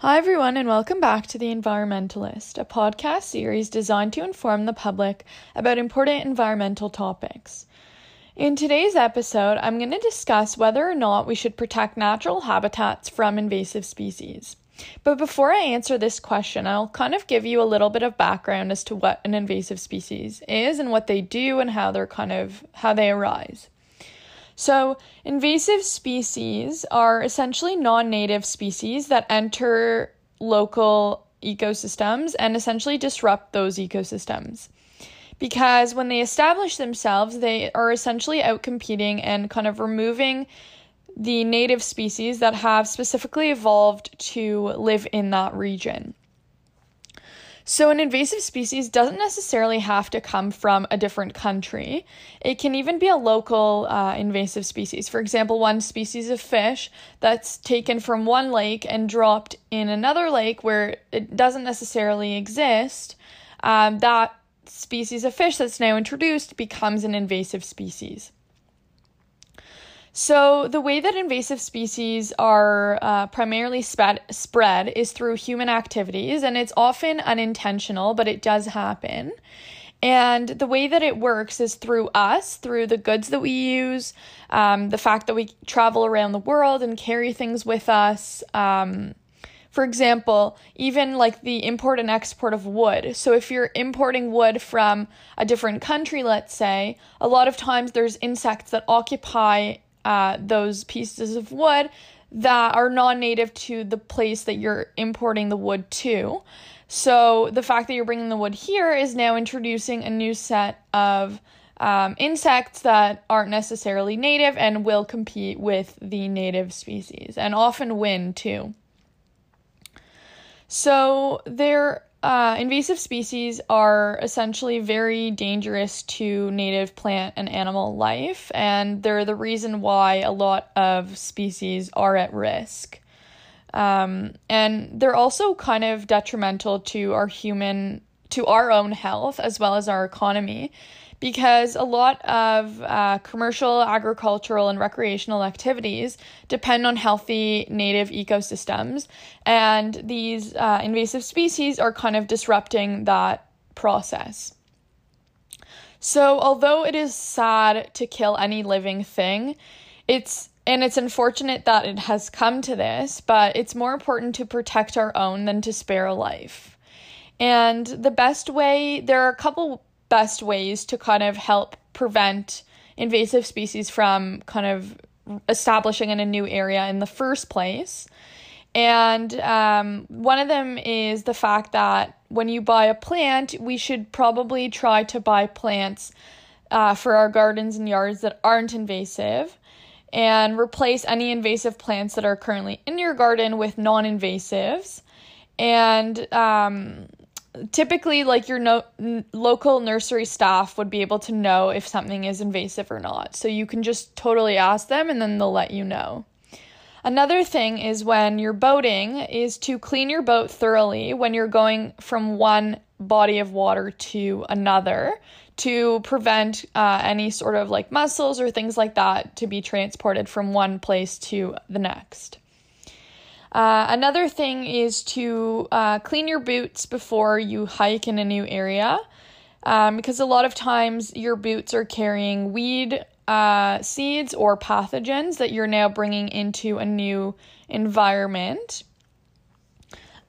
Hi, everyone, and welcome back to The Environmentalist, a podcast series designed to inform the public about important environmental topics. In today's episode, I'm going to discuss whether or not we should protect natural habitats from invasive species. But before I answer this question, I'll kind of give you a little bit of background as to what an invasive species is and what they do and how they're kind of how they arise. So, invasive species are essentially non native species that enter local ecosystems and essentially disrupt those ecosystems. Because when they establish themselves, they are essentially outcompeting and kind of removing the native species that have specifically evolved to live in that region. So, an invasive species doesn't necessarily have to come from a different country. It can even be a local uh, invasive species. For example, one species of fish that's taken from one lake and dropped in another lake where it doesn't necessarily exist. Um, that species of fish that's now introduced becomes an invasive species. So, the way that invasive species are uh, primarily spread, spread is through human activities, and it's often unintentional, but it does happen. And the way that it works is through us, through the goods that we use, um, the fact that we travel around the world and carry things with us. Um, for example, even like the import and export of wood. So, if you're importing wood from a different country, let's say, a lot of times there's insects that occupy uh, those pieces of wood that are non native to the place that you're importing the wood to. So the fact that you're bringing the wood here is now introducing a new set of um, insects that aren't necessarily native and will compete with the native species and often win too. So there uh, invasive species are essentially very dangerous to native plant and animal life, and they're the reason why a lot of species are at risk. Um, and they're also kind of detrimental to our human, to our own health as well as our economy because a lot of uh, commercial, agricultural, and recreational activities depend on healthy native ecosystems, and these uh, invasive species are kind of disrupting that process. So, although it is sad to kill any living thing, it's and it's unfortunate that it has come to this, but it's more important to protect our own than to spare a life. And the best way, there are a couple best ways to kind of help prevent invasive species from kind of establishing in a new area in the first place. And um, one of them is the fact that when you buy a plant, we should probably try to buy plants uh, for our gardens and yards that aren't invasive and replace any invasive plants that are currently in your garden with non invasives. And um, typically like your no- n- local nursery staff would be able to know if something is invasive or not. So you can just totally ask them and then they'll let you know. Another thing is when you're boating is to clean your boat thoroughly when you're going from one body of water to another to prevent uh, any sort of like mussels or things like that to be transported from one place to the next. Uh, another thing is to uh, clean your boots before you hike in a new area um, because a lot of times your boots are carrying weed uh, seeds or pathogens that you're now bringing into a new environment.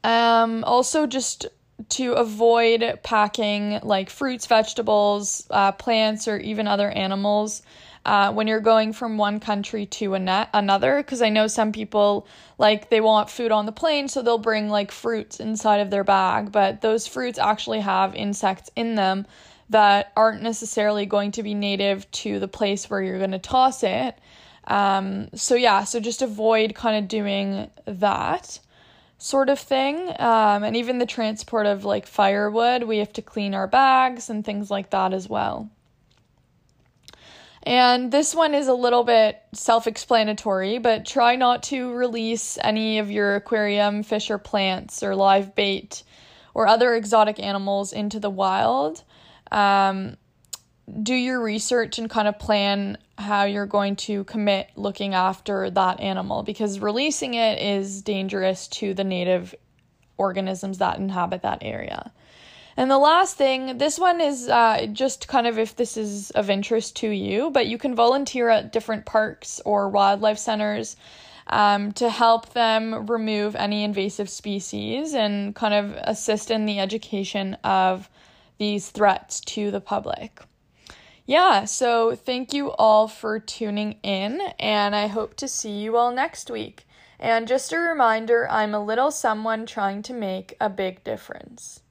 Um, also, just to avoid packing like fruits, vegetables, uh, plants, or even other animals uh, when you're going from one country to an- another because i know some people like they want food on the plane so they'll bring like fruits inside of their bag but those fruits actually have insects in them that aren't necessarily going to be native to the place where you're going to toss it. Um, so yeah so just avoid kind of doing that sort of thing. Um, and even the transport of like firewood we have to clean our bags and things like that as well and this one is a little bit self explanatory, but try not to release any of your aquarium fish or plants or live bait or other exotic animals into the wild. Um, do your research and kind of plan how you're going to commit looking after that animal because releasing it is dangerous to the native organisms that inhabit that area. And the last thing, this one is uh, just kind of if this is of interest to you, but you can volunteer at different parks or wildlife centers um, to help them remove any invasive species and kind of assist in the education of these threats to the public. Yeah, so thank you all for tuning in, and I hope to see you all next week. And just a reminder I'm a little someone trying to make a big difference.